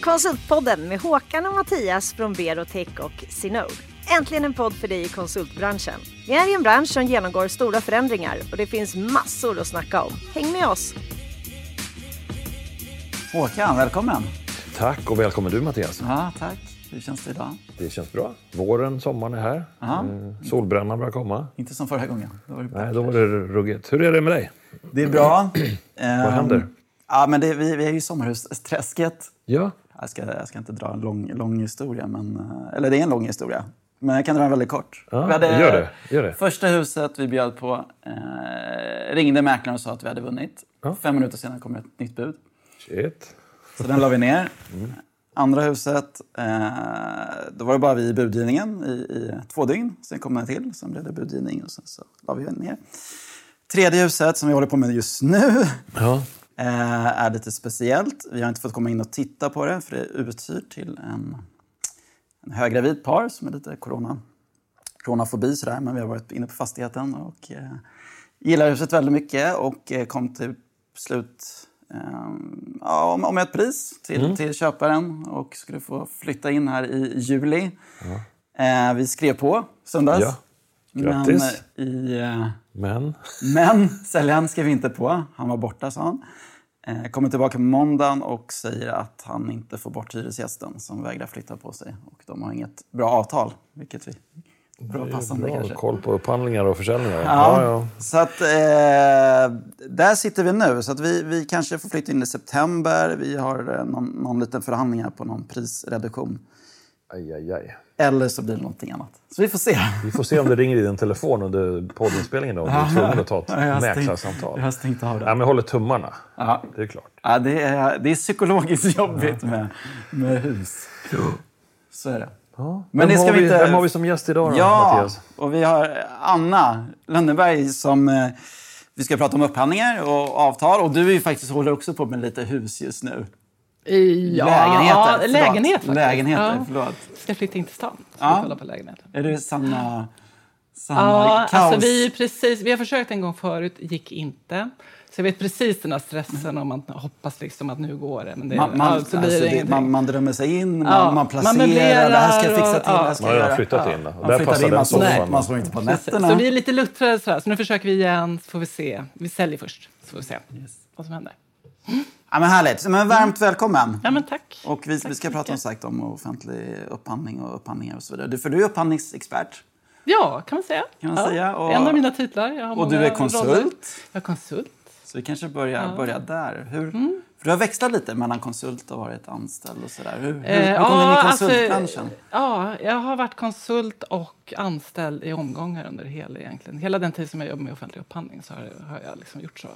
Konsultpodden med Håkan och Mattias från Berotech och Sinode. Äntligen en podd för dig i konsultbranschen. Vi är i en bransch som genomgår stora förändringar och det finns massor att snacka om. Häng med oss! Håkan, välkommen! Tack och välkommen du Mattias. Ja, tack. Hur känns det idag? Det känns bra. Våren, sommaren är här. Aha. Eh, Solbrännan börjar komma. Inte som förra gången. Då var det Nej, då var det ruggigt. Hur är det med dig? Det är bra. Vad Ehm, händer? Ja, men det, vi, vi är ju i sommarhusträsket. Ja, Jag ska, jag ska inte dra en lång, lång historia, men, eh, eller det är en lång historia. Men jag kan dra den väldigt kort. Ja, Vi hade- gör det, gör det. Första huset vi bjöd på eh, ringde mäklaren och sa att vi hade vunnit. Ja. Fem minuter senare kom ett nytt bud. shit. Så den la vi ner. Andra huset, eh, då var det bara vi i budgivningen i, i två dygn. Sen kom den till, sen blev det budgivning och sen så la vi ner. Tredje huset som vi håller på med just nu Ja. Eh, är lite speciellt. Vi har inte fått komma in och titta på det för det är uthyrt till en, en höggravid par som är lite corona, coronafobi sådär. Men vi har varit inne på fastigheten och eh, gillar huset väldigt mycket och eh, kom till slut eh, ja, om, om ett pris till, till köparen och skulle få flytta in här i juli. Eh, vi skrev på söndags. Ja. Grattis. Men, i, eh, Men, men säljaren skrev inte på. Han var borta, sa han. Eh, kommer tillbaka på måndagen och säger att han inte får bort hyresgästen som vägrar flytta på sig. Och de har inget bra avtal, vilket vi... Bra passande bra kanske. koll på upphandlingar och försäljningar. Ja, Ja, ja. Så att, eh, där sitter vi nu. Så att vi, vi kanske får flytta in i september. Vi har eh, någon, någon liten förhandlingar på någon prisreduktion. Aj, aj, aj. Eller så blir det någonting annat. Så vi får se. Vi får se om det ringer i din telefon under poddinspelningen då, om du är tvungen att ta ett Ja, mäklarsamtal. Jag har stängt av det. Ja, men jag håller tummarna. Ja. Det är klart. Ja, det, är, det är psykologiskt jobbigt med, med hus. Så är det. Ja. Men vem, det ska har vi vi, inte- vem har vi som gäst idag då, Ja, Mattias? och vi har Anna Lönneberg som... eh, Vi ska prata om upphandlingar och avtal. Och du är ju faktiskt, håller också på med lite hus just nu. Ja, Lägenheter, förlåt. lägenhet faktiskt. Lägenheter, ja. förlåt. Ska flytta in till stan. Ska Ja. vi kolla på lägenheten. Är det samma, samma Ja, kaos? alltså vi, precis, vi har försökt en gång förut, gick inte. Så jag vet precis den här stressen om man hoppas liksom att nu går det. Men det, man, man, ja, så blir alltså, det man, man drömmer sig in, man, Ja, man man placerar, möblerar det här ska jag fixa och- till, ja. ska Man jag har göra. flyttat Ja. in. då. Man Där flyttar in, man sover, man sover inte på Precis. nätterna. Så vi är lite luttrade sådär, så nu försöker vi igen. Så får vi se. Vi säljer först, så får vi se vad som händer. Ja, men härligt. Men varmt välkommen. Ja, men tack. Och vi, Tack vi ska prata om, sagt om offentlig upphandling och upphandlingar och så vidare. Du, för du är upphandlingsexpert. Ja, kan man säga. Kan man ja. säga, och- En av mina titlar. Och du är konsult. roller. Jag är konsult. Så vi kanske börjar, börjar där. Hur, Mm. För du har växlat lite mellan konsult och varit anställd och sådär. Hur, hur, Eh, hur kom du in i alltså, konsultbranschen? ja, jag har varit konsult och anställd i omgångar under hela, egentligen. hela den tid som jag jobbar med offentlig upphandling. Så har, har jag liksom gjort så.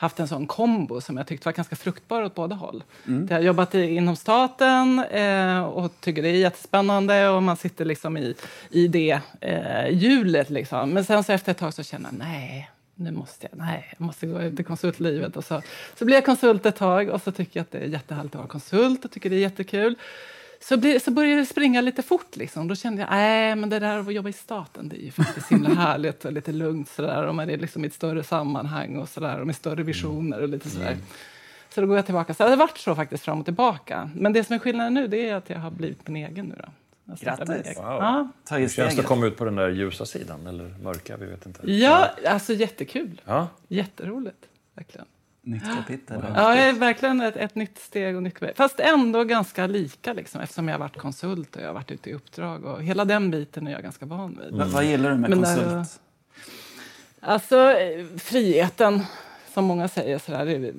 Haft en sån kombo som jag tyckte var ganska fruktbar åt båda håll. Jag har jobbat i, inom staten eh, och tycker det är jättespännande och man sitter liksom i, i det eh, hjulet. Liksom. Men sen så efter ett tag så känner jag nej, nu måste jag, nej, jag måste gå ut i konsultlivet. Och så, så blir jag konsult ett tag och så tycker jag att det är jättehärligt att vara konsult och tycker det är jättekul. Så, blir, så började det springa lite fort. Liksom. Då kände jag nej, men det där att jobba i staten det är ju faktiskt himla härligt och lite lugnt. Sådär, och man är liksom i ett större sammanhang och, sådär, och med större visioner. och lite sådär. Så då går jag tillbaka. Så det har varit så faktiskt fram och tillbaka. Men det som är skillnaden nu det är att jag har blivit min egen nu. Då. Grattis. Wow. Ja. Hur känns det att komma ut på den där ljusa sidan? Eller mörka? Vi vet inte. ja, alltså jättekul. Ja. Jätteroligt. Verkligen. Nytt kapitel. Ja, det är verkligen ett, ett nytt steg och nytt Fast ändå ganska lika liksom, eftersom jag har varit konsult och jag har varit ute i uppdrag. Och hela den biten är jag ganska van vid. Vad- Vad gillar du med Men konsult? där- Alltså eh, friheten, som många säger. Sådär, det,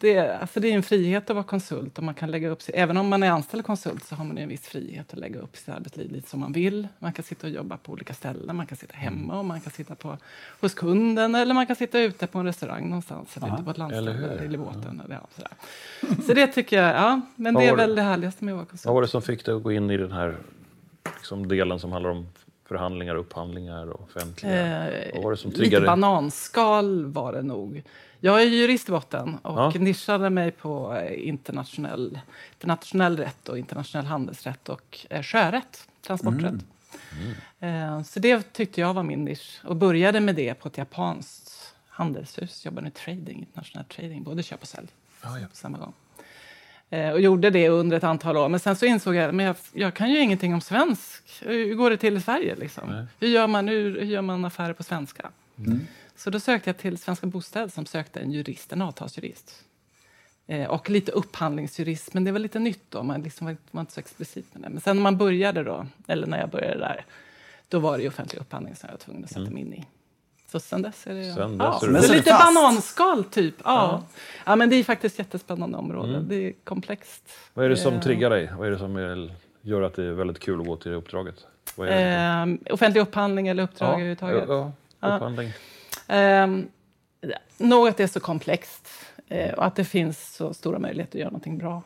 det, alltså, det är en frihet att vara konsult. Och man kan lägga upp sig, även om man är anställd konsult så har man en viss frihet att lägga upp sitt arbetsliv lite som man vill. Man kan sitta och jobba på olika ställen. Man kan sitta hemma och man kan sitta på, hos kunden eller man kan sitta ute på en restaurang någonstans eller ute på ett landställe eller i båten. Eller, ja, sådär. Så det tycker jag, ja, men det är väl det härligaste med att vara konsult. Vad var det som fick dig att gå in i den här liksom, delen som handlar om förhandlingar, upphandlingar och offentliga? Eh, Vad var det som lite triggade? bananskal var det nog. Jag är ju jurist i botten och Ja. nischade mig på eh, internationell, internationell rätt och internationell handelsrätt och eh, sjörätt, transporträtt. Eh, så det tyckte jag var min nisch och började med det på ett japanskt handelshus. Jobbade med trading, internationell trading, både köp och sälj Ja, ja. på samma gång. Eh, och gjorde det under ett antal år. Men sen så insåg jag men jag, jag kan ju ingenting om svensk. Hur går det till i Sverige? Liksom? Hur, gör man, hur, hur gör man affärer på svenska? Så då sökte jag till Svenska Bostäder som sökte en jurist, en avtalsjurist. Eh, och lite upphandlingsjurist, men det var lite nytt då. Man liksom var, var inte så explicit med det. Men sen när man började då, eller när jag började där, då var det ju offentlig upphandling som jag var tvungen att sätta mig in i. Så sen dess är det... Sen ja, dess är det- Men så lite fast. bananskal, typ. Ja. Ja. men det är faktiskt jättespännande område. Det är komplext. Vad är det som Eh, triggar dig? Vad är det som gör att det är väldigt kul att gå till det uppdraget? Vad är det? Eh, offentlig upphandling eller uppdrag överhuvudtaget. ja, ja, upphandling. Um, nog att det är så komplext eh, och att det finns så stora möjligheter att göra någonting bra.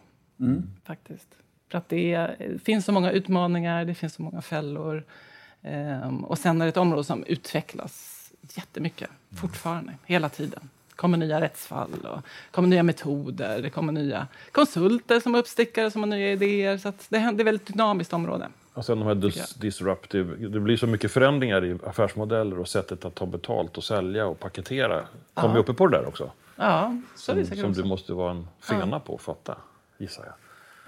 Faktiskt. För att det, är, det finns så många utmaningar, det finns så många fällor. Ehm, och sen är det ett område som utvecklas jättemycket fortfarande, hela tiden. Det kommer nya rättsfall och kommer nya metoder, det kommer nya konsulter som uppstickare som har nya idéer. Så det är ett väldigt dynamiskt område. Och sen de här dis disruptive, det blir så mycket förändringar i affärsmodeller och sättet att ta betalt och sälja och paketera. Kommer vi uppe på det där också? Ja, så är det Som, säkert som också. du måste vara en fena på att fatta, gissar jag.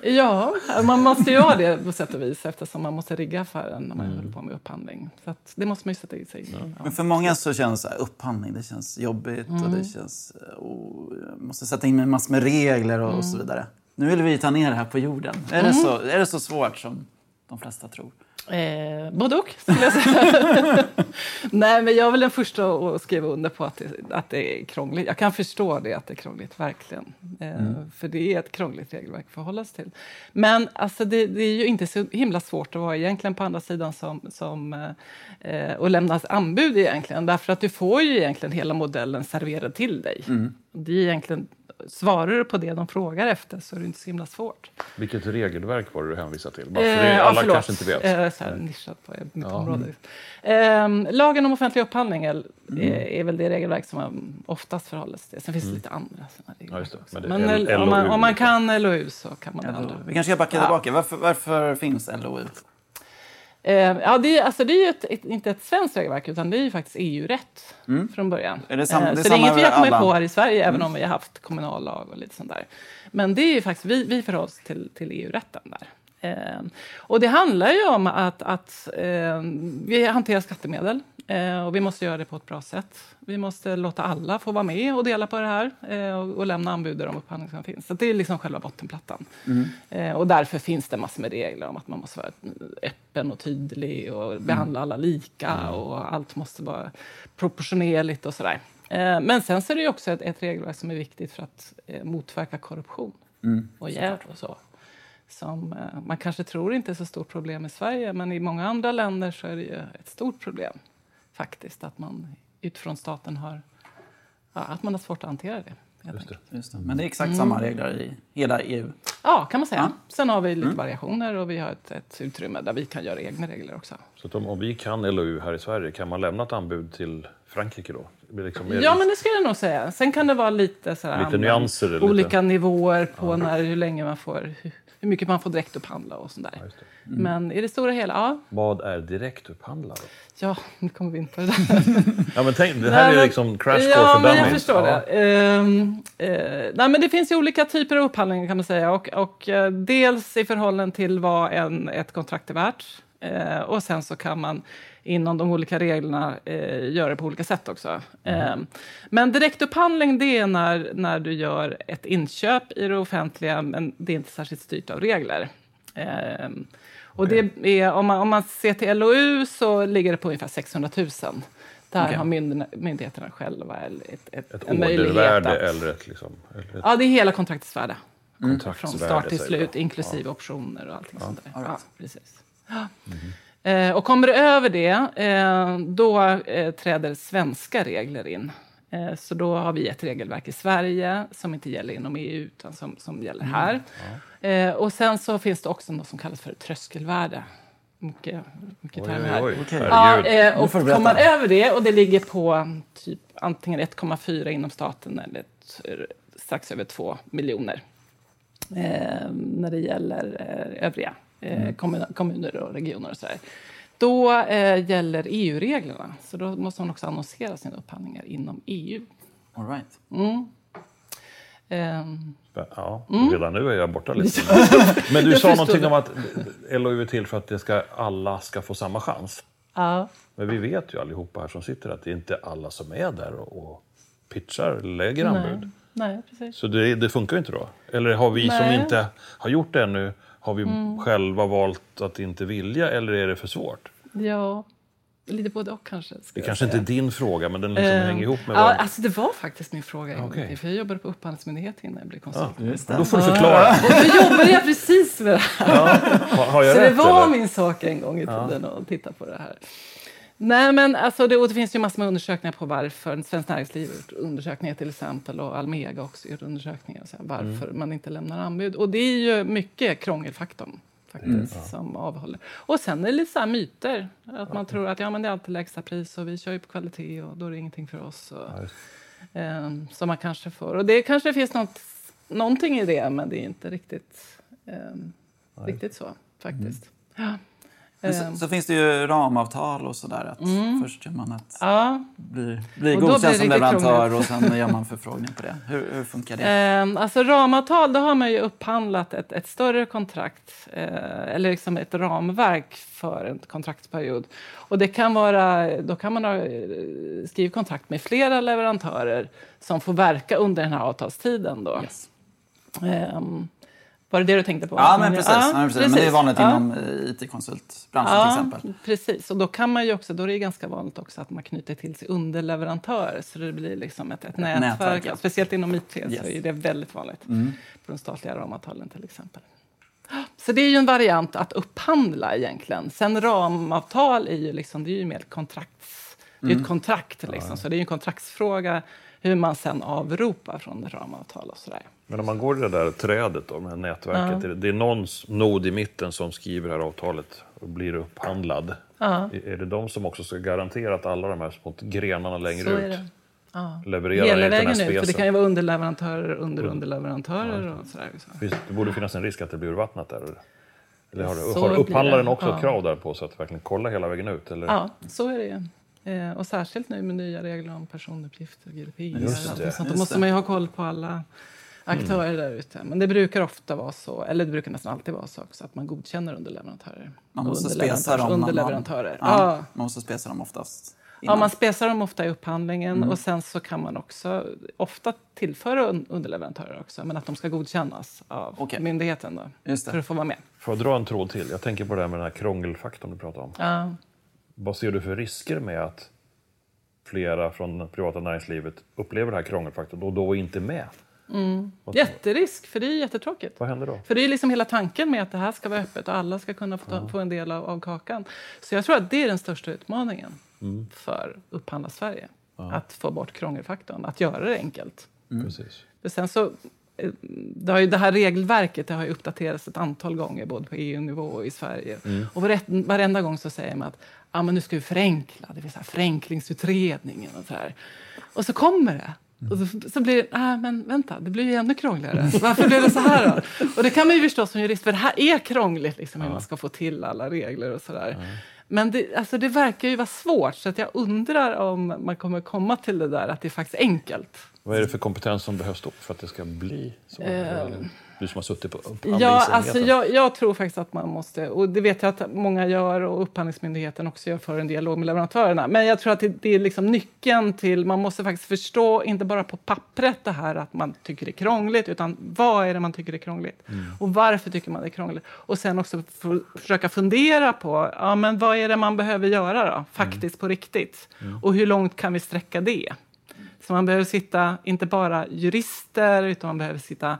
Ja, man måste ju ha det på sätt och vis eftersom man måste rigga affären när man håller på med upphandling. Så att det måste man ju sätta i sig. Ja. Men för många så känns upphandling det känns jobbigt och Mm. det känns... Och jag måste sätta in mig massor med regler och, och så Mm. vidare. Nu vill vi ta ner det här på jorden. Är, det, så, är det så svårt som de flesta tror? Eh, både och, skulle jag säga. Nej, men jag är väl den första att skriva under på att det, att det är krångligt. Jag kan förstå det, att det är krångligt, verkligen. Eh, För det är ett krångligt regelverk att förhålla sig till. Men alltså, det, det är ju inte så himla svårt att vara egentligen på andra sidan som, som, eh, och lämna anbud egentligen. Därför att du får ju egentligen hela modellen serverad till dig. Det är egentligen, svarar du på det de frågar efter så är det inte så himla svårt. Vilket regelverk var det du hänvisade till? Bara för Eh, ja, alla förlåt. kanske inte vet. Eh, så här, nischat på mitt område. Eh, lagen om offentlig upphandling är, är, är väl det regelverk som man oftast förhåller sig till. Sen finns det lite andra just det. också. Men det Men, L- eh, om, man, om man kan LOU så kan man det andra. Vi kanske ska backa Ja. tillbaka. Varför, varför finns LOU? Eh, ja, det, är, alltså, det är ju ett, ett, inte ett svenskt regelverk utan det är ju faktiskt EU-rätt från början. Är det sam- Eh, det är så det är inget vi har kommit på här i Sverige även om vi har haft kommunallag och lite sånt där. Men det är ju faktiskt, vi, vi förhåller oss till, till EU-rätten där. Eh, och det handlar ju om att, att eh, vi hanterar skattemedel eh, och vi måste göra det på ett bra sätt. Vi måste låta alla få vara med och dela på det här eh, och, och lämna anbud där de upphandlingar som finns. Så det är liksom själva bottenplattan. Eh, och därför finns det massor med regler om att man måste vara öppen och tydlig och behandla alla lika och allt måste vara proportionerligt och sådär. Men sen så är det ju också ett, ett regelverk som är viktigt för att motverka korruption och jäv och så. Som eh, man kanske tror inte är så stort problem i Sverige, men i många andra länder så är det ju ett stort problem faktiskt att man utifrån staten har, ja, att man har svårt att hantera det. helt enkelt. Just det. Men det är exakt samma regler i hela EU. Ja, kan man säga. Sen har vi lite variationer och vi har ett, ett utrymme där vi kan göra egna regler också. Så om, om vi kan LOU här i Sverige, kan man lämna ett anbud till Frankrike då? Liksom, Ja, men det skulle jag nog säga. Sen kan det vara lite, sådär, Lite nyanser, lite- olika nivåer på när, hur länge man får, hur, mycket man får direkt upphandla och sånt där. just det. Men i det stora hela, ja, Vad är direktupphandlare? ja, nu kommer vi in på det där. Ja, men tänk, det här Nej, är liksom crash course Ja, för men jag förstår Ja. det. Ehm, eh, nej, men det finns ju olika typer av upphandlingar kan man säga. Och, och eh, dels i förhållande till vad en, ett kontrakt är värt. Eh, och sen så kan man inom de olika reglerna eh, göra det på olika sätt också. Ehm, men direktupphandling det är när, när du gör ett inköp i det offentliga men det är inte särskilt styrt av regler. Ehm, och det är, om, man, om man ser till LOU så ligger det på ungefär 600 000. Där Okej. har myndigheterna, själva ett, ett, Ett en möjlighet att... eller ett, liksom, eller ett Ja, det är hela kontraktets värde. Från kontraktsvärde. start till slut, inklusive optioner och allting sånt där. Ja, precis. Ja. Eh, och kommer det över det, eh, då eh, träder svenska regler in. Eh, så då har vi ett regelverk i Sverige som inte gäller inom EU, utan som, som gäller här. Eh, och sen så finns det också något som kallas för tröskelvärde. Mycket, mycket Oj, termer oj. Okej. Ja, eh, och du kommer man över det, och det ligger på typ antingen 1,4 inom staten eller ett, strax över 2 miljoner eh, när det gäller eh, övriga eh, kommun- kommuner och regioner och sådär. Då eh, gäller EU-reglerna, så då måste man också annonsera sina upphandlingar inom EU. All right. Ehm, Ja, Mm. redan nu är jag borta lite. Men du sa någonting om att LOU är till för att det ska, alla ska få samma chans. ja. Men vi vet ju allihopa här som sitter att det är inte alla som är där och, och pitchar, lägger anbud. Nej, nej, precis. Så det, det funkar ju inte då? Eller har vi som Nej. inte har gjort det ännu, har vi själva valt att inte vilja eller är det för svårt? Ja, lite både och kanske. Det kanske säga. inte är din fråga, men den liksom Ehm, hänger ihop med ja, vad... alltså det var faktiskt min fråga till, för jag jobbade på Upphandlingsmyndigheten innan jag blev konsult. Just Då det. får du förklara. Och då jobbade jag precis med det här. Har, har jag Så det rätt var eller? min sak en gång i tiden att titta på det här. Nej, men alltså det, och det finns ju massor med undersökningar på varför. Svenskt Näringsliv har undersökningar till exempel och Almega också gjort undersökningar. Så här, varför Mm. man inte lämnar anbud. Och det är ju mycket krångelfaktorn faktiskt som avhåller. Och sen är det lite så myter. Att man tror att ja, men det är alltid lägsta pris och vi kör ju på kvalitet och då är det ingenting för oss. Och, Ja, Ehm, som man kanske får. Och det kanske finns något, någonting i det, men det är inte riktigt, ehm, riktigt så faktiskt. Ja. Men Ehm, så, så finns det ju ramavtal och sådär. Att Först gör man ett, ja. då blir godkänd som leverantör och sen gör man förfrågning på det. Hur, hur funkar det? Ehm, alltså ramavtal, då har man ju upphandlat ett, ett större kontrakt eh, eller liksom ett ramverk för en kontraktsperiod. Och det kan vara, då kan man ha eh, skrivit kontrakt med flera leverantörer som får verka under den här avtalstiden. Då. Yes. Ehm, var det det du tänkte på? Ja, men precis. Ja, precis. Men det är vanligt Ja. inom eh, IT-konsultbranschen till exempel. precis. Och då kan man ju också, då är det ganska vanligt också att man knyter till sig underleverantörer så det blir liksom ett, ett nätverk. nätverk, ja. Speciellt inom IT Yes. så är det väldigt vanligt. Mm. På de statliga ramavtalen till exempel. Så det är ju en variant att upphandla egentligen. Sen ramavtal är ju, liksom, det är ju mer kontrakts... Det är Mm. ett kontrakt liksom, så det är ju en kontraktsfråga hur man sen avropar från ramavtal och sådär. Men om man går i det där trädet då, med nätverket, är det, är någon nod i mitten som skriver det här avtalet och blir upphandlad. Ja, Är det de som också ska garantera att alla de här små grenarna längre så ut det. Ja. levererar Hela vägen ut, för det kan ju vara underleverantörer under underleverantörer och sådär. Så. Finns- Det borde finnas en risk att det blir urvattnat där? Eller, eller har, Så har upphandlaren också ja. krav där på sig att verkligen kolla hela vägen ut? Eller? Ja, så är det ju. Eh, och särskilt nu med nya regler om personuppgifter, GDPR. Just och det, allt sånt. Då måste man ju ha koll på alla aktörer där ute. Men det brukar ofta vara så, eller det brukar nästan alltid vara så också, att man godkänner underleverantörer. Man måste Och spesa dem. man- Underleverantörer. Ja, Ja. Man måste spesa dem oftast. Ja, innan. man spesar dem ofta i upphandlingen Mm. och sen så kan man också ofta tillföra un- underleverantörer också, men att de ska godkännas av Okej. myndigheten då, Just för att få vara med. Får jag dra en tråd till? Jag tänker på det här med den här krångelfaktorn du pratade om. Ja. Vad ser du för risker med att flera från det privata näringslivet upplever det här krångelfaktorn och då inte med? Vad, Jätterisk, för det är jättetråkigt. vad händer då? För det är liksom hela tanken med att det här ska vara öppet och alla ska kunna få, ta, få en del av, av kakan. Så jag tror att det är den största utmaningen för Upphandla Sverige. Att få bort krångelfaktorn, att göra det enkelt. Precis. För sen så, eh, det, har ju, det här regelverket det har ju uppdaterats ett antal gånger både på EU-nivå och i Sverige. Och varje, varenda gång så säger man att ah, men nu ska vi förenkla, det vill säga förenklingsutredningen och så här. Och så kommer det. Och så, så blir det, ah, men vänta, det blir ju ännu krångligare. Varför blir det så här då? Och det kan man ju förstå som jurist, för det här är krångligt liksom, hur man ska få till alla regler och sådär. Men det, alltså, det verkar ju vara svårt, så att jag undrar om man kommer komma till det där att det är faktiskt enkelt. Vad är det för kompetens som behövs då för att det ska bli så? Du som har suttit på Ja, upphandlingsenheten. alltså jag, jag tror faktiskt att man måste, och det vet jag att många gör och Upphandlingsmyndigheten också gör för en dialog med leverantörerna. Men jag tror att det, det är liksom nyckeln till, man måste faktiskt förstå, inte bara på pappret det här att man tycker det är krångligt, utan vad är det man tycker är krångligt? Och varför tycker man det är krångligt? Och sen också för, försöka fundera på, ja men vad är det man behöver göra då, faktiskt på riktigt? Och hur långt kan vi sträcka det? Så man behöver sitta, inte bara jurister, utan man behöver sitta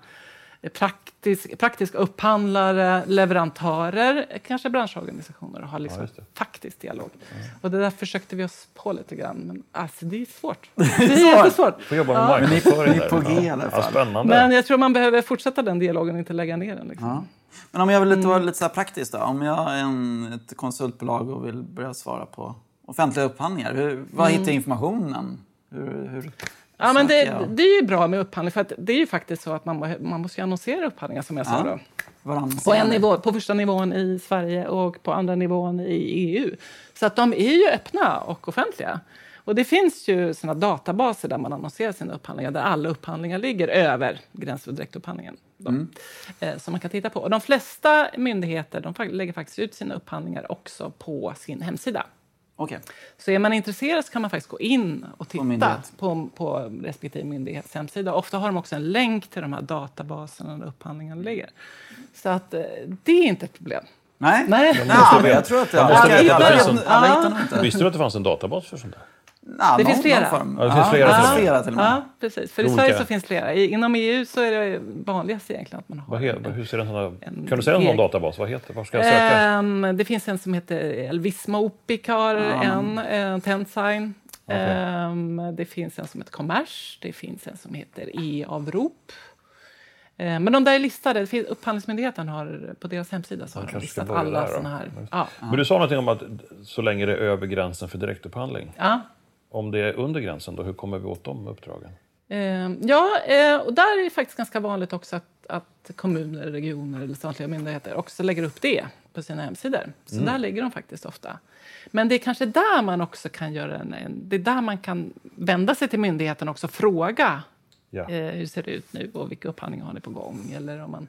praktisk, praktiska upphandlare, leverantörer, kanske branschorganisationer och ha liksom det. faktisk dialog. Och det där försökte vi oss på lite grann, men alltså, det är svårt. Det är jättesvårt. får jobba med ni- marknadsföring ni är där. på G i ja. Ja, spännande. Men jag tror man behöver fortsätta den dialogen och inte lägga ner den. Liksom. Ja. Men om jag vill lite, Mm. vara lite så här praktiskt då. Om jag är en, ett konsultbolag och vill börja svara på offentliga upphandlingar. Hur, var hittar jag informationen? Hur, hur Mm. Ja, men det, jag? det är ju bra med upphandling, för det är ju faktiskt så att man, man måste annonsera upphandlingar som jag sa. Ja. På, en nivå, på första nivån i Sverige och på andra nivån i EU. Så att de är ju öppna och offentliga. Och det finns ju såna databaser där man annonserar sina upphandlingar, där alla upphandlingar ligger över gräns för direktupphandlingen. Mm. Eh, som man kan titta på. Och de flesta myndigheter de lägger faktiskt ut sina upphandlingar också på sin hemsida. Okay. Så är man intresserad så kan man faktiskt gå in och titta på, på respektive myndighets hemsida. Ofta har de också en länk till de här databaserna där upphandlingen ligger. Så att, eh, det är inte ett problem. Nej, Nej. Ja, jag tror att det är. Visste du att det fanns en databas för sånt där? Ja, det, finns flera. Ja, det finns flera. Ja, flera till och med. Ja, precis. För i Sverige så finns flera. inom EU så är det vanligast egentligen att man har... Vad heter, hur ser den här, en kan du säga någon databas? Vad heter Var ska jag söka? Um, det finns en som heter Elvisma Opic har en, en Tensign. Okay. Um, det finns en som heter Kommers. Det finns en som heter E-avrop. Ehm, men de där är listade. Upphandlingsmyndigheten har på deras hemsida så har de listat alla sådana här. Ja. Men du sa någonting om att så länge det är över gränsen för direktupphandling. Ja. Om det är under gränsen, då, hur kommer vi åt de uppdragen? Eh, ja, eh, och där är det faktiskt ganska vanligt också att, att kommuner, regioner eller statliga myndigheter också lägger upp det på sina hemsidor. Så mm. där ligger de faktiskt ofta. Men det är kanske där man också kan göra en, en det är där man kan vända sig till myndigheten och också fråga ja. eh, hur ser det ut nu och vilka upphandlingar har ni på gång? Eller om man,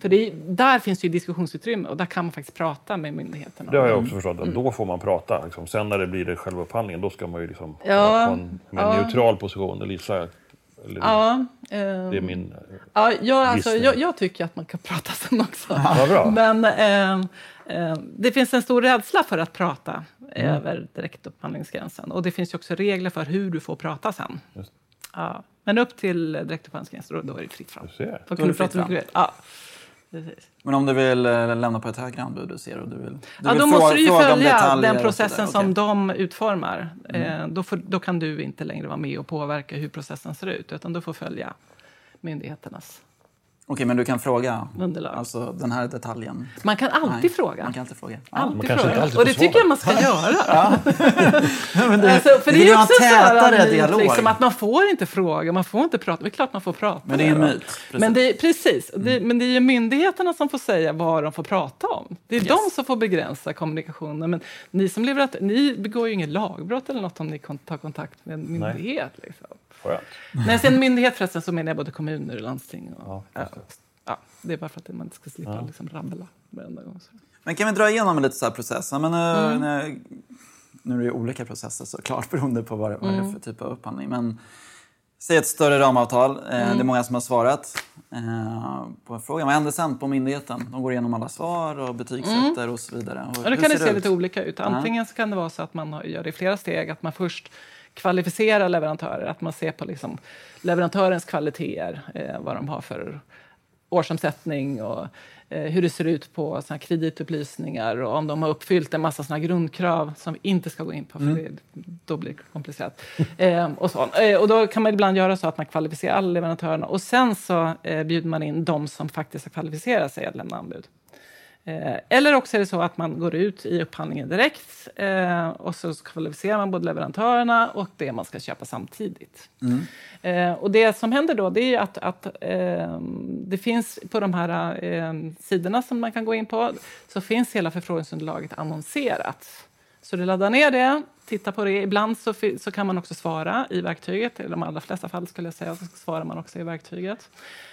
för det, där finns ju diskussionsutrymme och där kan man faktiskt prata med myndigheterna. Det har jag också förstått. Mm. Då får man prata. Liksom. Sen när det blir det själva upphandlingen, då ska man ju liksom ja, ha en, ja. neutral position. Gissar eller, ja, det är min eh, ja, jag, alltså, jag, jag, tycker att man kan prata sen också. Ja, bra. Men eh, eh, det finns en stor rädsla för att prata mm. över direktupphandlingsgränsen. Och det finns också regler för hur du får prata sen. Ja. Men upp till direktupphandlingsgränsen, då, då är det fritt fram. Då kan du prata mycket ja. Precis. Men om du vill eh, lämna på ett högre anbud du ser och du vill, du ja, vill då måste du ju följa den processen som okay. de utformar. Mm. Eh, då, får, då, kan du inte längre vara med och påverka hur processen ser ut utan du får följa myndigheternas Okej, men du kan fråga underlag. alltså, den här detaljen? Man kan alltid Nej, fråga. Man kan alltid fråga. Alltid fråga. Alltid och det tycker jag man ska göra. ja. men det, alltså, för det, det är också så här, dialog. Liksom, att man får inte fråga, man får inte prata. Det är klart man får prata. Men det är en myt. Precis. Men det, precis. Det, men det är ju myndigheterna som får säga vad de får prata om. Det är yes. de som får begränsa kommunikationen. Men ni som lever att, ni begår ju inget lagbrott eller något om ni tar kontakt med en myndighet. Nej. Liksom. När jag myndighet förresten så menar jag både kommuner och landsting. Och, ja, ja, det är bara för att man inte ska slippa ja. liksom, rabbla varenda gång. Så. Men kan vi dra igenom lite så här process? Men, mm. nu, nu är det ju olika processer såklart beroende på vad, vad det är mm. för typ av upphandling. Men säg ett större ramavtal. Mm. Det är mm. många som har svarat eh, på frågan. Vad händer sen på myndigheten? De går igenom alla svar och betygsätter mm. och så vidare. Och, och det kan det se ut? lite olika ut. Antingen så kan det vara så att man gör det i flera steg. Att man först kvalificera leverantörer. Att man ser på liksom leverantörens kvaliteter, eh, vad de har för årsomsättning och eh, hur det ser ut på såna kreditupplysningar och om de har uppfyllt en massa såna grundkrav som vi inte ska gå in på, för mm. det, då blir det komplicerat. eh, och, så. Eh, och då kan man ibland göra så att man kvalificerar alla leverantörerna och sen så eh, bjuder man in de som faktiskt har kvalificerat sig att lämna anbud. Eh, eller också är det så att man går ut i upphandlingen direkt eh, och så kvalificerar man både leverantörerna och det man ska köpa samtidigt. Mm. Eh, och det som händer då det är att, att eh, det finns på de här eh, sidorna som man kan gå in på så finns hela förfrågningsunderlaget annonserat. Så du laddar ner det, tittar på det. Ibland så, så kan man också svara i verktyget. I de allra flesta fall skulle jag säga så svarar man också i verktyget.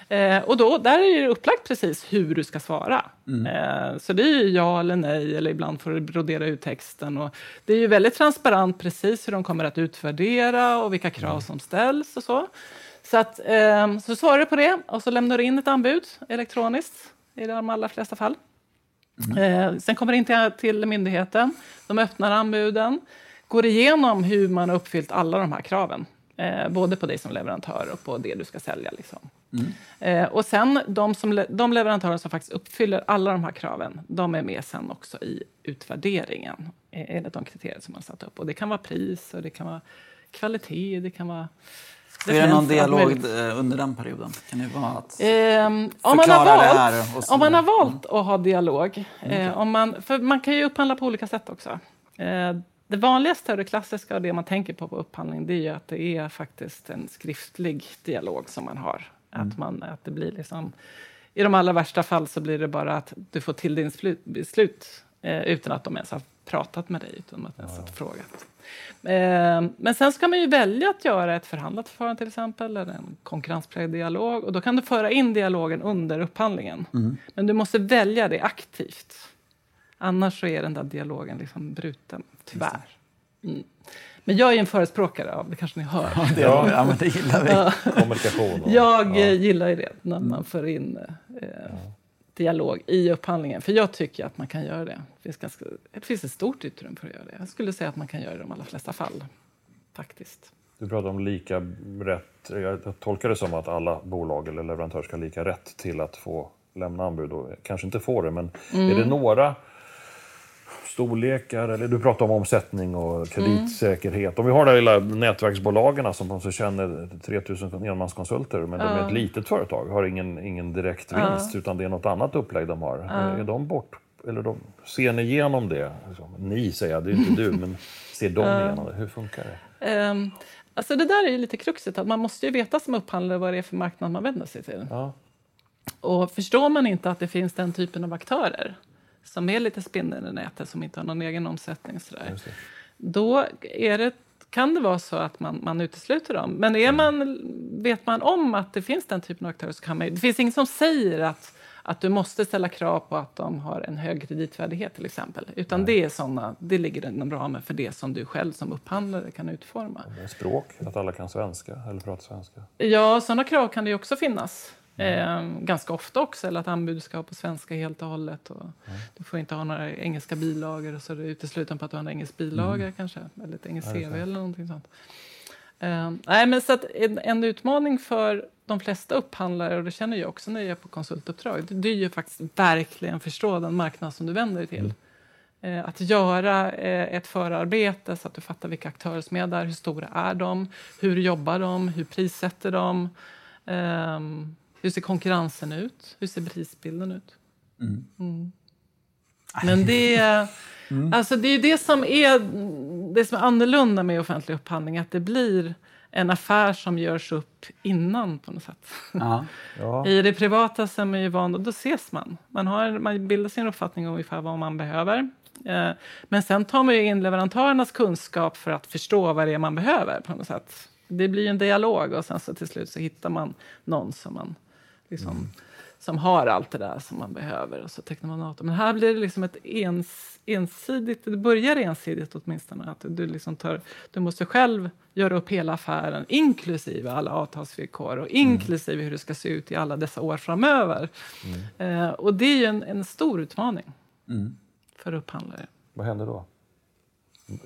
Eh, och då, där är det upplagt precis hur du ska svara. Mm. Eh, så det är ja eller nej, eller ibland får du brodera ut texten. Och det är ju väldigt transparent precis hur de kommer att utvärdera och vilka krav mm. som ställs och så. Så, att, eh, så svarar du på det och så lämnar du in ett anbud elektroniskt i de allra flesta fall. Mm. Eh, sen kommer det in till, till myndigheten. De öppnar anbuden, går igenom hur man har uppfyllt alla de här kraven. Eh, både på dig som leverantör och på det du ska sälja. Liksom. Mm. Eh, och sen de, som, de leverantörer som faktiskt uppfyller alla de här kraven, de är med sen också i utvärderingen eh, enligt de kriterier som man satt upp. Och det kan vara pris, och det kan vara kvalitet, det kan vara det är det någon dialog eh, under den perioden? Kan det vara att eh, om man har valt, Om man har valt att ha dialog. Eh, om man, för man kan ju upphandla på olika sätt också. Eh, det vanligaste och det klassiska och det man tänker på på upphandling det är att det är faktiskt en skriftlig dialog som man har. Mm. Att, man, att det blir liksom, I de allra värsta fall så blir det bara att du får till din beslut eh, utan att de ens har pratat med dig utan att ens ja. frågat. Eh, men sen ska man ju välja att göra ett förhandlat förfarande till exempel, eller en konkurrenspräglad dialog. Och då kan du föra in dialogen under upphandlingen. Mm. Men du måste välja det aktivt. Annars så är den där dialogen liksom bruten, tyvärr. Mm. Men jag är en förespråkare av, det kanske ni hör. Ja, det, ja, men det gillar vi. Kommunikation. Och, jag ja. gillar ju det, när man för in eh, dialog i upphandlingen. För jag tycker att man kan göra det. Det finns, ganska, det finns ett stort utrymme för att göra det. Jag skulle säga att man kan göra det i de allra flesta fall. Faktiskt. Du pratar om lika rätt. Jag tolkar det som att alla bolag eller leverantörer ska ha lika rätt till att få lämna anbud och kanske inte få det, men mm. är det några storlekar, eller du pratar om omsättning och kreditsäkerhet. Mm. Om vi har de lilla nätverksbolagen som alltså känner 3000 enmanskonsulter, men ja. de är ett litet företag, har ingen, ingen direkt vinst, ja. utan det är något annat upplägg de har. Ja. Är de bort, eller de, ser ni igenom det? Ni säger jag, det är inte du, men ser de igenom det? Hur funkar det? Um, alltså det där är ju lite kruxet, att man måste ju veta som upphandlare vad det är för marknad man vänder sig till. Och förstår man inte att det finns den typen av aktörer, som är lite spindeln i nätet, som inte har någon egen omsättning. Sådär. Då är det, kan det vara så att man, man utesluter dem. Men är man, vet man om att det finns den typen av aktörer så kan man Det finns inget som säger att, att du måste ställa krav på att de har en hög kreditvärdighet till exempel. Utan det är såna, det ligger inom ramen för det som du själv som upphandlare kan utforma. Språk, att alla kan svenska eller pratar svenska? Ja, sådana krav kan det också finnas. Eh, ganska ofta också, eller att anbud ska vara på svenska helt och hållet. Och mm. Du får inte ha några engelska bilagor, så det är utesluten på att du har en engelsk bilaga mm. kanske, eller ett engelskt CV eller någonting sånt. Eh, nej, men så att en, en, utmaning för de flesta upphandlare, och det känner jag också när jag är på konsultuppdrag, det, det är ju faktiskt verkligen förstå den marknad som du vänder dig till. Mm. Eh, att göra eh, ett förarbete så att du fattar vilka aktörer som är där, hur stora är de, hur jobbar de, hur prissätter de? Um, hur ser konkurrensen ut? Hur ser prisbilden ut? Mm. Mm. Men det, mm. alltså det är det som är det som är annorlunda med offentlig upphandling. Att det blir en affär som görs upp innan på något sätt. Ja. Ja. I det privata så är man ju van, då ses man. Man, har, man bildar sin uppfattning om ungefär vad man behöver. Eh, men sen tar man ju in leverantörernas kunskap för att förstå vad det är man behöver på något sätt. Det blir en dialog och sen så till slut så hittar man någon som man liksom, mm. som har allt det där som man behöver. Och så tecknar man avtal. Men här blir det liksom ett ens, ensidigt, det börjar ensidigt åtminstone. Att du, liksom tar, du måste själv göra upp hela affären, inklusive alla avtalsvillkor och mm. inklusive mm. hur det ska se ut i alla dessa år framöver. Mm. Eh, och det är ju en, en stor utmaning mm. för upphandlare. Vad händer då?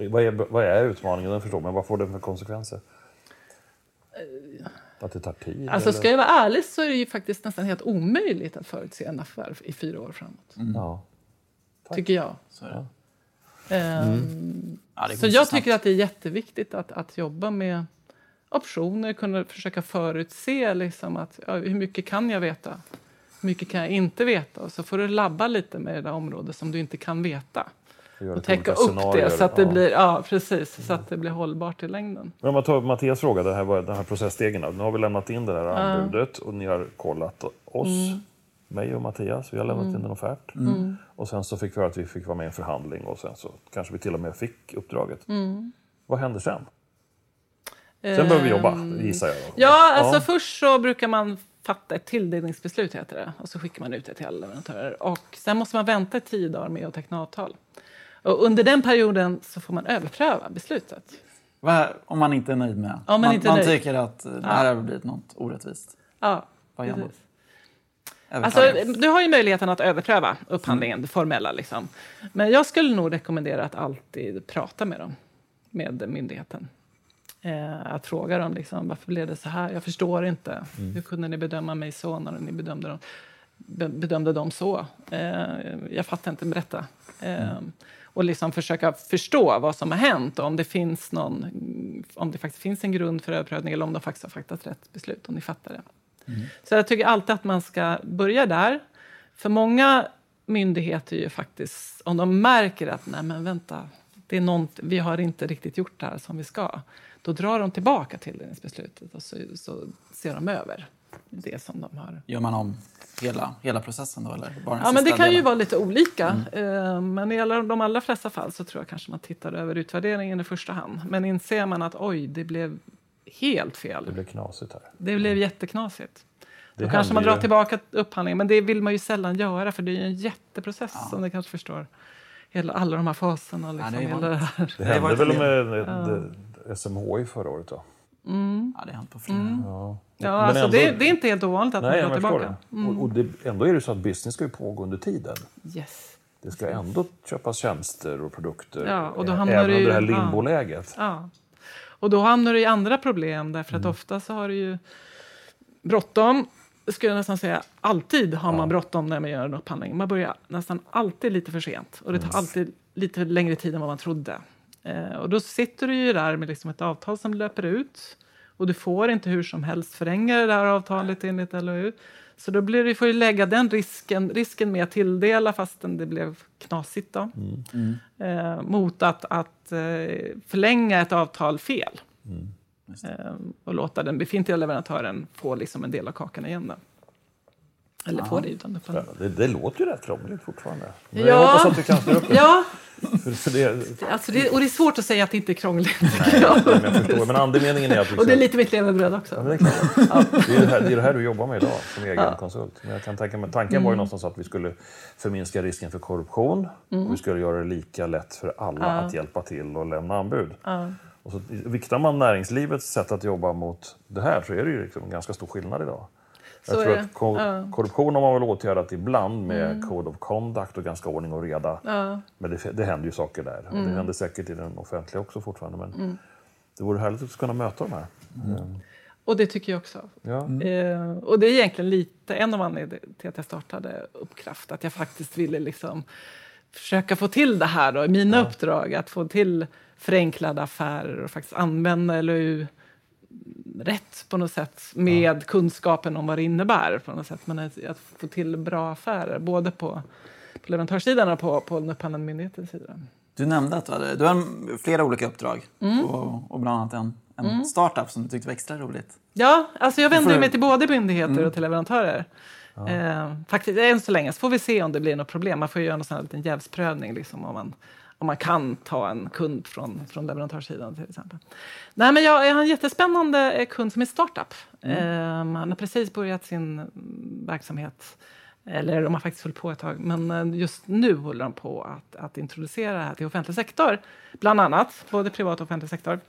Vad är, vad är utmaningen? Den förstår men vad får det för konsekvenser? Eh, att det tar tid? Alltså, eller? ska jag vara ärlig så är det ju faktiskt nästan helt omöjligt att förutse en affär i fyra år framåt. Mm. Ja. Tycker jag. Så, ja. Um, ja, så jag tycker att det är jätteviktigt att, att jobba med optioner, kunna försöka förutse liksom att, ja, hur mycket kan jag veta, hur mycket kan jag inte veta. Och så får du labba lite med det där området som du inte kan veta och täcka upp det så att det, blir, ja, precis, så att det blir hållbart i längden. Men om man tar Mattias fråga, det här, den här processstegen. Nu har vi lämnat in det här anbudet och ni har kollat oss, mm. mig och Mattias. Vi har lämnat mm. in en offert. Mm. Och sen så fick vi höra att vi fick vara med i en förhandling och sen så kanske vi till och med fick uppdraget. Mm. Vad händer sen? Sen behöver vi jobba, ehm, gissar jag. Ja, alltså ja. först så brukar man fatta ett tilldelningsbeslut, heter det. Och så skickar man ut det till alla leverantörer. Och sen måste man vänta tio dagar med att teckna avtal. Och under den perioden så får man överpröva beslutet. Om man inte är nöjd med Om man, man, inte man nöjd. tycker att det här har blivit något orättvist. Ja, precis. Alltså, du har ju möjligheten att överpröva upphandlingen, mm. det formella. Liksom. Men jag skulle nog rekommendera att alltid prata med dem, med myndigheten. Eh, att fråga dem liksom, varför blev det så här? Jag förstår inte. Mm. Hur kunde ni bedöma mig så när ni bedömde dem, bedömde dem så? Eh, jag fattar inte, berätta. Eh, mm och liksom försöka förstå vad som har hänt och om det, finns någon, om det faktiskt finns en grund för överprövning eller om de faktiskt har fattat rätt beslut, om ni fattar det. Mm. Så jag tycker alltid att man ska börja där. För många myndigheter ju faktiskt, om de märker att nej men vänta, det är något, vi har inte riktigt gjort det här som vi ska, då drar de tillbaka tilldelningsbeslutet och så, så ser de över. Det som de har. Gör man om hela, hela processen då? Eller bara Ja, men det kan ju delen? vara lite olika. Eh, Men i alla, de allra flesta fall så tror jag kanske man tittar över utvärderingen i första hand. Men inser man att oj, det blev helt fel. Det blir knasigt här. Det blev jätteknasigt. Det Då kanske man drar ju- tillbaka upphandlingen, men det vill man ju sällan göra för det är ju en jätteprocess som ni kanske förstår. Hela, alla de här faserna. Liksom, det är hela det här. Det Det har hände väl med ja. SMHI förra året? Då? Ja, det har hänt på flera. Ja. Ja, Men alltså ändå- det, det är inte helt ovanligt att Nej, man drar tillbaka. det. Och, och det, ändå är det så att business ska ju pågå under tiden. Yes. Det ska ändå köpas tjänster och produkter. Ja, och då ä- hamnar även det ju- under det här ja. limboläget. Ja. Och då hamnar du i andra problem därför Mm. att ofta så har du ju bråttom. Skulle jag nästan säga alltid har man bråttom när man gör en upphandling. Man börjar nästan alltid lite för sent och det Mm. tar alltid lite längre tid än vad man trodde. Eh, och då sitter du ju där med liksom ett avtal som löper ut och du får inte hur som helst förlänga det där avtalet enligt LOU. Så då blir det, får du lägga den risken, risken med att tilldela fastän det blev knasigt då, eh, mot att, att eh, förlänga ett avtal fel. Eh, och låta den befintliga leverantören få liksom en del av kakan igen. Då. Eller få det utan Ja, upphandling. det, det låter ju rätt krångligt fortfarande. Men Ja. jag hoppas att du kan styra upp det. Ja, För, det, alltså det, och det är svårt att säga att det inte är krångligt. nej, men jag förstår. Men andemeningen är att... Liksom, Och det är lite mitt levebröd också. Ja, det, är klart. det, är det, här, det är det här du jobbar med idag som egen konsult. Men jag kan tänka mig, tanken Mm. var ju någonstans att vi skulle förminska risken för korruption Mm. och vi skulle göra det lika lätt för alla att hjälpa till och lämna anbud. Och så viktar man näringslivets sätt att jobba mot det här så är det ju liksom en ganska stor skillnad idag. Så jag är tror det. att ko- korruption har man väl åtgärdat ibland med Code of Conduct och ganska ordning och reda. Men det, det händer ju saker där. Och det händer säkert i den offentliga också fortfarande. Men det vore härligt att kunna möta de här. Mm. Och det tycker jag också. Ja. Eh, och det är egentligen lite en av anledningarna till att jag startade Uppkraft. Att jag faktiskt ville liksom försöka få till det här då, i mina uppdrag. Att få till förenklade affärer och faktiskt använda LOU rätt på något sätt med kunskapen om vad det innebär. på något sätt. Men att, få till bra affärer, både på, på leverantörssidan och på, på upphandlande myndighetens sida. Du nämnde att du hade, du har flera olika uppdrag Mm. och, och bland annat en, en startup som du tyckte var extra roligt. Ja, alltså jag vänder får- mig till både myndigheter och till leverantörer. Eh, faktiskt, än så länge så får vi se om det blir något problem. Man får ju göra en sån här liten jävsprövning liksom, om, man, om man kan ta en kund från, från leverantörssidan till exempel. Nej, men jag, jag har en jättespännande eh, kund som är startup. Eh, han har precis börjat sin mm, verksamhet. Eller de har faktiskt hållit på ett tag, men eh, just nu håller de på att, att introducera det här till offentlig sektor. Bland annat, både privat och offentlig sektor. Eh,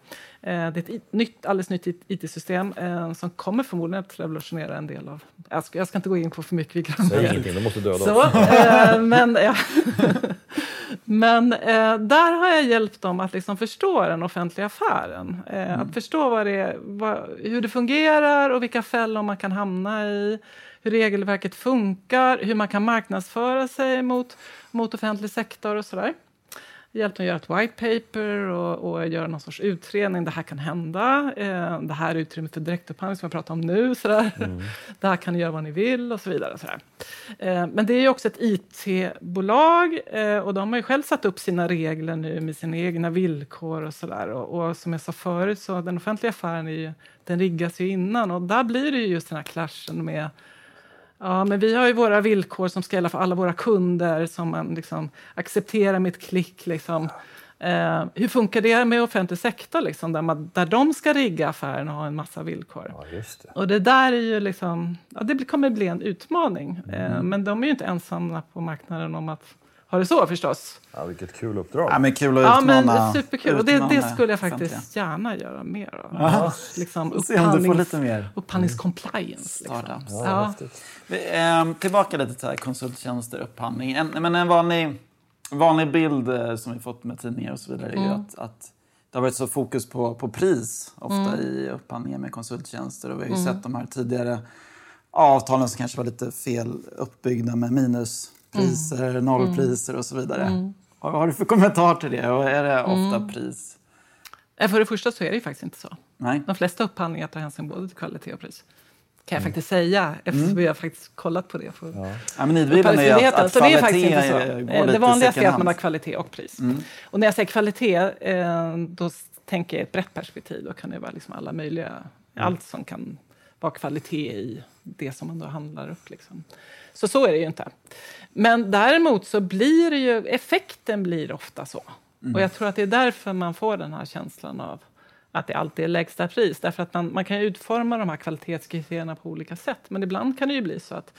det är ett nytt, alldeles nytt IT-system eh, som kommer förmodligen att revolutionera en del av... Jag ska, jag ska inte gå in på för mycket. Vi kan Säg ingenting, du måste döda så, oss. eh, men ja. men eh, där har jag hjälpt dem att liksom förstå den offentliga affären. Eh, Att förstå vad det, vad, hur det fungerar och vilka fällor man kan hamna i. Hur regelverket funkar, hur man kan marknadsföra sig mot, mot offentlig sektor och sådär. Hjälpt dem att göra ett white paper och, och göra någon sorts utredning. Det här kan hända. Eh, det här är utrymmet för direktupphandling som jag pratar om nu. Sådär. Det här kan ni göra vad ni vill och så vidare. Sådär. Eh, men det är ju också ett IT-bolag eh, och de har ju själv satt upp sina regler nu med sina egna villkor och sådär. Och, och som jag sa förut så den offentliga affären är ju, den riggas ju innan och där blir det ju just den här clashen med Ja, men vi har ju våra villkor som ska gälla för alla våra kunder som man liksom accepterar med ett klick. Liksom. Eh, hur funkar det med offentlig sektor, liksom, där, man, där de ska rigga affären och ha en massa villkor? Ja, det. Och det där är ju liksom, ja, det kommer bli en utmaning. Eh, men de är ju inte ensamma på marknaden om att ha det så förstås. Ja, vilket kul uppdrag. Ja, men kul att Ja, utmana. men superkul. Och det, det skulle jag faktiskt gärna göra mer av. Liksom Se om du får upphandlings- lite mer Upphandlingscompliance. Liksom. Ja, Ja. Ehm, tillbaka lite till här, konsulttjänster, upphandling. En, men en vanlig, vanlig bild eh, som vi fått med tidningar och så vidare är ju Mm. att, att det har varit så fokus på, på pris ofta Mm. i upphandlingar med konsulttjänster. Och vi har ju sett de här tidigare avtalen som kanske var lite fel uppbyggda med minuspriser, Mm. nollpriser och så vidare. Vad har du för kommentar till det? Och är det ofta Mm. pris? Eh, För det första så är det faktiskt inte så. Nej. De flesta upphandlingar tar hänsyn både till kvalitet och pris. Kan jag Mm. faktiskt säga, eftersom vi har faktiskt kollat på det. För Ja, men nidbilden är att, att Så det är faktiskt kvalitet inte så. eh, Det vanligaste är att man har kvalitet och pris. Mm. Och när jag säger kvalitet, eh, då tänker jag i ett brett perspektiv. Då kan det vara liksom alla möjliga, Mm. allt som kan vara kvalitet i det som man då handlar upp. Liksom. Så så är det ju inte. Men däremot så blir det ju, effekten blir ofta så. Och jag tror att det är därför man får den här känslan av att det alltid är lägsta pris. Därför att man, man kan utforma de här kvalitetskriterierna på olika sätt. Men ibland kan det ju bli så att,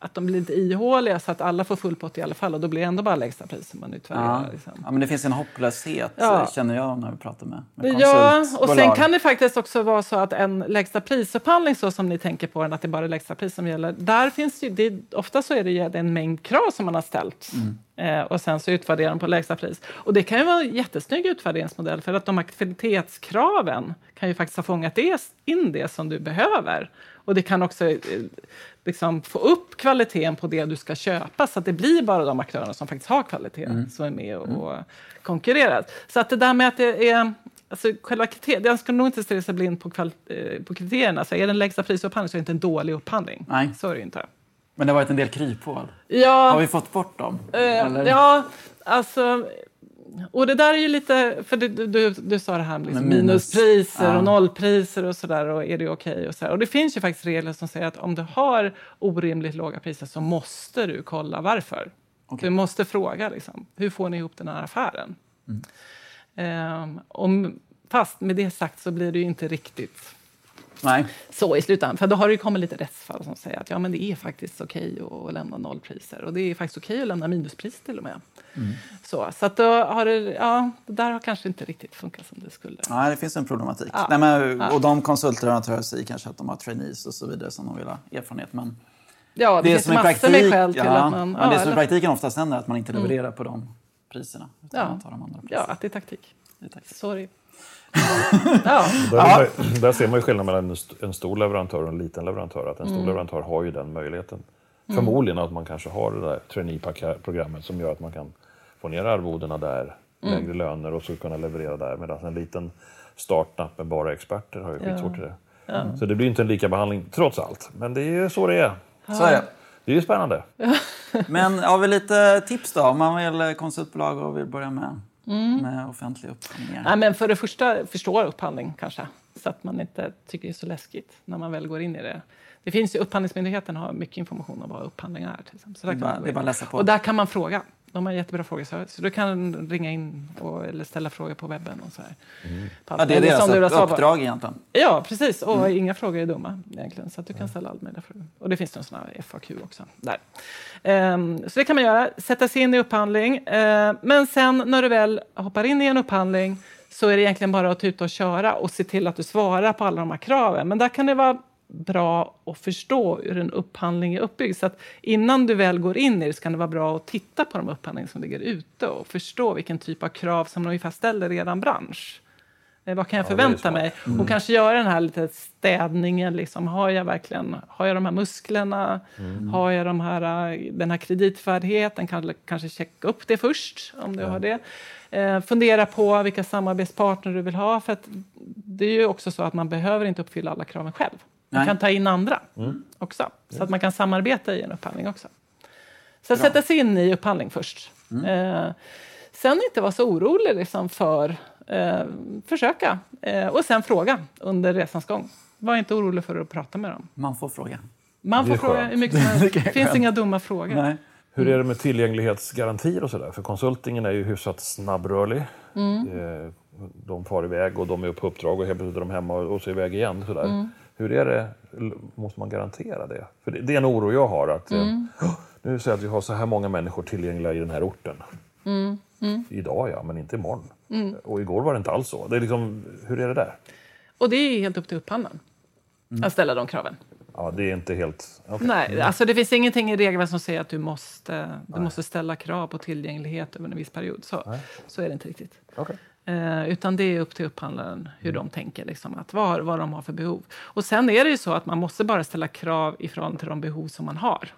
att de blir lite ihåliga så att alla får full pott i alla fall. Och då blir det ändå bara lägsta pris man utvärderar. Ja. Liksom. ja, men det finns en hopplöshet Ja. känner jag när vi pratar med, med Ja, och sen kan det faktiskt också vara så att en lägsta prisupphandling så som ni tänker på den, att det bara är lägsta pris som gäller. Där finns ju, det, ofta så är det en mängd krav som man har ställt. Eh, och sen så utvärderar de på lägsta pris. Och det kan ju vara en jättesnygg utvärderingsmodell för att de här kvalitetskraven kan ju faktiskt ha fångat in det som du behöver. Och det kan också eh, liksom få upp kvaliteten på det du ska köpa så att det blir bara de aktörerna som faktiskt har kvalitet som är med och, och konkurrerar. Så att det där med att det är Alltså själva kriteriet, jag ska nog inte stirra sig blind på, kval, eh, på kriterierna. Så är en lägsta prisupphandling så är det inte en dålig upphandling. Nej. Så är det inte. Men det har varit en del kryphål. Ja, Har vi fått bort dem? eh, ja, alltså... Och det där är ju lite... För du, du, du sa det här med liksom minus. minuspriser Ja. och nollpriser och sådär. Och är det okej? och så där. Och det finns ju faktiskt regler som säger att om du har orimligt låga priser så måste du kolla varför. Du måste fråga liksom, hur får ni ihop den här affären? Mm. Ehm, om, fast med det sagt så blir det ju inte riktigt Nej. så i slutändan. För då har det kommit lite rättsfall som säger att ja, men det är faktiskt okej att lämna nollpriser. Och det är faktiskt okej att lämna minuspris till och med. Mm. Så, så att då har det, ja, det där har kanske inte riktigt funkat som det skulle. Nej, det finns en problematik. Ja. Nej, men, och de konsultleverantörer säger kanske att de har trainees och så vidare som de vill ha erfarenhet. Men Ja, det, det finns som massor praktik, med skäl till ja, att man... men ja, det som i praktiken oftast händer är att man inte levererar på de priserna. Utan Ja. man tar de andra ja, priserna. att det är taktik. Det är taktik. Sorry. Ja. Där, där ser man ju skillnaden mellan en st- en stor leverantör och en liten leverantör. Att en stor Mm. leverantör har ju den möjligheten. Förmodligen att man kanske har det där trainee-programmet som gör att man kan få ner arvodena där, Mm. lägre löner och så kunna leverera där. Medan en liten startup med bara experter har ju skitsvårt till det. Så det blir inte en lika behandling trots allt. Men det är ju så det är. Så är det. Det är ju spännande. Men har vi lite tips då? Om man vill konsultbolag och vill börja med, Mm. med offentliga upphandlingar. Nej, men för det första, förstå upphandling kanske. Så att man inte tycker det är så läskigt när man väl går in i det. Det finns ju, Upphandlingsmyndigheten har mycket information om vad upphandling är. Till exempel. Så där Det är kan bara- man det bara läsa på. Och där kan man fråga. De har jättebra frågeservice. Så du kan ringa in och, eller ställa frågor på webben. Och så här. Allt Ja, det är som deras på. uppdrag egentligen. Ja, precis. Och Mm. inga frågor är dumma egentligen. Så att du kan ställa all möjliga frågor. Och det finns en sån här FAQ också. Där. Ehm, så det kan man göra. Sätta sig in i upphandling. Ehm, men sen när du väl hoppar in i en upphandling så är det egentligen bara att ta ut och köra och se till att du svarar på alla de här kraven. Men där kan det vara bra att förstå hur en upphandling är uppbyggd. Så att innan du väl går in i det så kan det vara bra att titta på de upphandlingar som ligger ute och förstå vilken typ av krav som de ungefär ställer i eran bransch. Eh, vad kan jag Ja, förvänta mig? Och kanske göra den här lite städningen. Liksom. Har jag verkligen har jag de här musklerna? Har jag de här, eh, den här kreditvärdigheten? Kan, kanske checka upp det först om du har det. Eh, fundera på vilka samarbetspartner du vill ha. För det är ju också så att man behöver inte uppfylla alla kraven själv. Man Nej. kan ta in andra också. Så att man kan samarbeta i en upphandling också. Så att sätta sig in i upphandling först. Eh, sen inte vara så orolig liksom för... Eh, försöka. Eh, och sen fråga under resans gång. Var inte orolig för att prata med dem. Man får fråga. Man får fråga hur mycket som helst. Det finns inga dumma frågor. Nej. Hur är det med tillgänglighetsgarantier och sådär? För konsultingen är ju hyfsat snabbrörlig. Mm. Eh, De far iväg och de är på uppdrag och helt plötsligt är de hemma och så iväg igen. Sådär. Mm. Hur är det? Måste man garantera det? För det det är en oro jag har. att eh, Mm. "Åh, Nu säger att vi har så här många människor tillgängliga i den här orten. Mm. Idag ja, men inte imorgon. Och igår var det inte alls så. Det är liksom, hur är det där? Och det är helt upp till upphandlaren att ställa de kraven. Ja, det är inte helt... okej. Nej, alltså det finns ingenting i regelverket som säger att du måste, du måste ställa krav på tillgänglighet över en viss period. Så, så är det inte riktigt. Okej. Eh, utan det är upp till upphandlaren hur de tänker, liksom, att vad, vad de har för behov. Och sen är det ju så att man måste bara ställa krav ifrån till de behov som man har.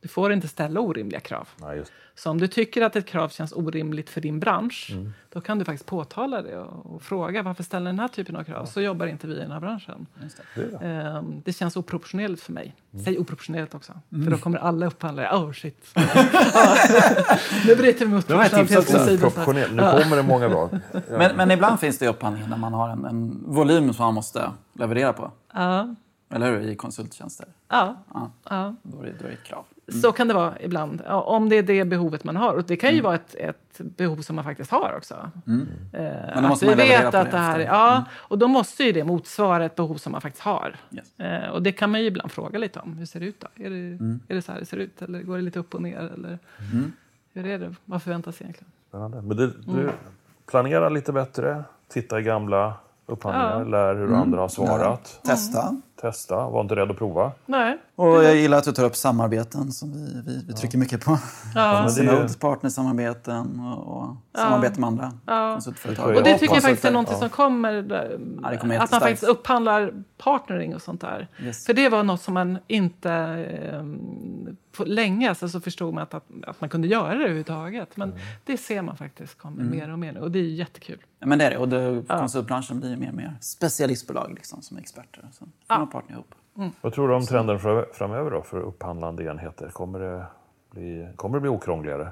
Du får inte ställa orimliga krav. Just. Så om du tycker att ett krav känns orimligt för din bransch, Mm. då kan du faktiskt påtala det och, och fråga varför ställer den här typen av krav? Så jobbar inte vi i den här branschen. Det det. Ehm, det känns oproportionerligt för mig. Mm. Säg oproportionerligt också, för då kommer alla upphandlare, oh shit. Ja. nu bryter vi mot Det var ett tips proportionalitet också. på sidan. Proportionellt. Nu kommer det många bra. Men, men ibland finns det upphandlingar när man har en, en volym som man måste leverera på. Ja. Eller hur? I konsulttjänster. Ja, Ja, ja. då är det, då är det ett krav. så kan det vara ibland. Ja, om det är det behovet man har. Och det kan ju vara ett, ett behov som man faktiskt har också. Eh, Men då måste vi man vet att det det här, ja, och då måste ju det motsvara ett behov som man faktiskt har. Yes. Eh, och det kan man ju ibland fråga lite om. Hur ser det ut då? Är det, är det så här det ser ut? Eller går det lite upp och ner? Eller hur är det? Vad förväntas egentligen? Spännande. Men du, du planerar lite bättre, titta i gamla upphandlingar, lär hur andra har svarat, Testa. Testa, var inte rädd att prova. Nej. Och jag gillar att du tar upp samarbeten som vi, vi, vi trycker mycket på. Ja. Synod, partnersamarbeten och, och samarbete med andra konsultföretag. Det Och det Ja, tycker jag faktiskt är någonting som kommer, där, Ja, kommer att man faktiskt upphandlar partnering och sånt där. Yes. För det var något som man inte på länge alltså, så förstod man att, att, att man kunde göra det överhuvudtaget. Men Mm. det ser man faktiskt kommer mer och mer nu och det är jättekul. Ja, men det är det. Och det, konsultbranschen blir mer och mer specialistbolag liksom, som är experter. Så får man partner ihop. Vad tror du om trenden fra- framöver då för upphandlande enheter? Kommer det bli, kommer det bli okrångligare?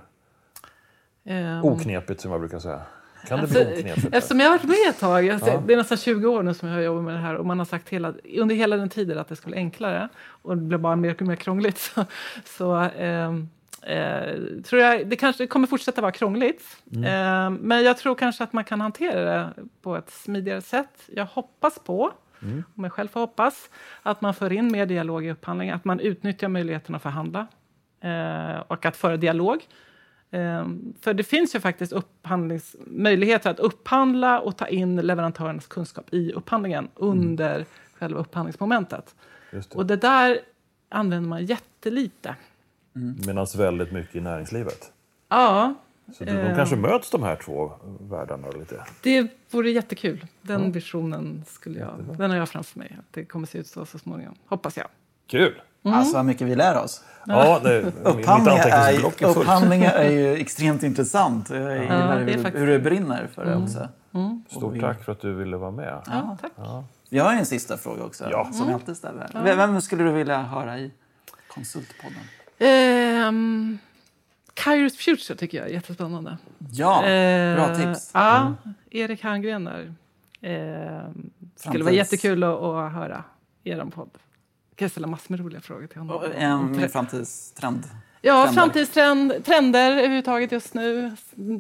Ehm, Oknepigt som jag brukar säga. Kan det Alltså, bli oknepigt? Eftersom jag har varit med ett tag, alltså, det är nästan 20 år nu som jag har jobbat med det här och man har sagt hela, under hela den tiden att det skulle bli enklare och det blev bara mer och mer krångligt. Så, så ehm, eh, tror jag, det kanske kommer fortsätta vara krångligt. Ehm, men jag tror kanske att man kan hantera det på ett smidigare sätt. Jag hoppas på, om jag själv får hoppas, att man för in mer dialog i upphandling, att man utnyttjar möjligheten att förhandla eh, och att föra dialog. Ehm, För det finns ju faktiskt möjligheter att upphandla och ta in leverantörens kunskap i upphandlingen under själva upphandlingsmomentet. Det. Och det där använder man jättelite. Medan väldigt mycket i näringslivet. Ja, Så de kanske möts de här två världarna lite. det vore jättekul. Den visionen skulle jag, den har jag framför mig. Att det kommer se ut så så småningom. Hoppas jag. Kul! Alltså vad mycket vi lär oss. Ja, det, Upphandlingar är, är upphandlingar är ju extremt intressant. Jag gillar det är hur, faktiskt hur det brinner för det också. Stort tack för att du ville vara med. Ja, tack. Vi har ju en sista fråga också, Ja. som jag alltid ställer. Vem- Vem skulle du vilja höra i Konsultpodden? Ehm, Kairos Future tycker jag är jättespännande. Ja, bra Eh, tips. Ja, Erik Herngren där. Eh, skulle vara jättekul att, att höra er podd. Jag kan ställa massor med roliga frågor till honom. Och En framtidstrend. Ja, trender. framtidstrend, trender överhuvudtaget just nu.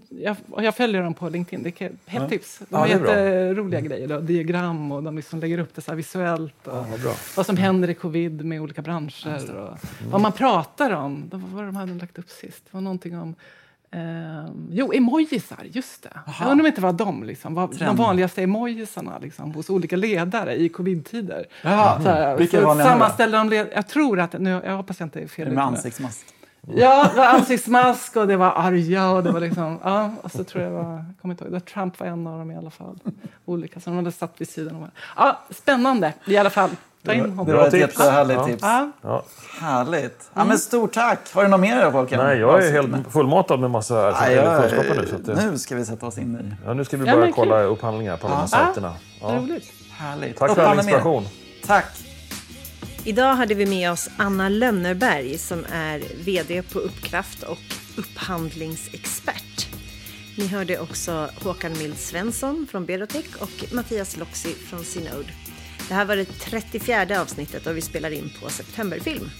Jag, jag följer dem på LinkedIn. Det är hett tips. De Ja, har det är bra. jätteroliga grejer. Då. Diagram och de liksom lägger upp det så visuellt. Och vad bra. Vad som händer i covid med olika branscher. Och vad man pratar om. Det var vad de hade lagt upp sist. Det var någonting om ehm, jo, emojisar, just det. Jag undrar om det inte var de, liksom, var de vanligaste emojisarna liksom, hos olika ledare i covid-tider. Sammanställde de led- Jag tror att, nu, jag hoppas jag inte är fel Är det med ansiktsmask? Ja, det var ansiktsmask och det var arga och det var liksom... Ja, och så tror jag det var... Kommer inte ihåg. Det Trump var en av dem i alla fall. Olika som de hade satt vid sidan om. Ja, spännande i alla fall. Ta in Det honom. var ett tips. jättehärligt tips. Ja, Ja. Härligt. Ja, men stort tack. Har du något mer Volkan? Nej, jag är helt fullmatad med massa Ja, erfarenhet jag- eller kunskaper nu. Så att, det- Nu ska vi sätta oss in i... ja, nu ska vi Ja, börja men kul. kolla upphandlingar på de här Ja. sajterna. Ja. roligt. Härligt. Tack för all Upphandla mer. inspiration. Tack. Idag hade vi med oss Anna Lönnerberg som är VD på Uppkraft och upphandlingsexpert. Ni hörde också Håkan Mild Svensson från Berotech och Mattias Loxi från Synode. Det här var det 34 avsnittet och vi spelar in på Septemberfilm.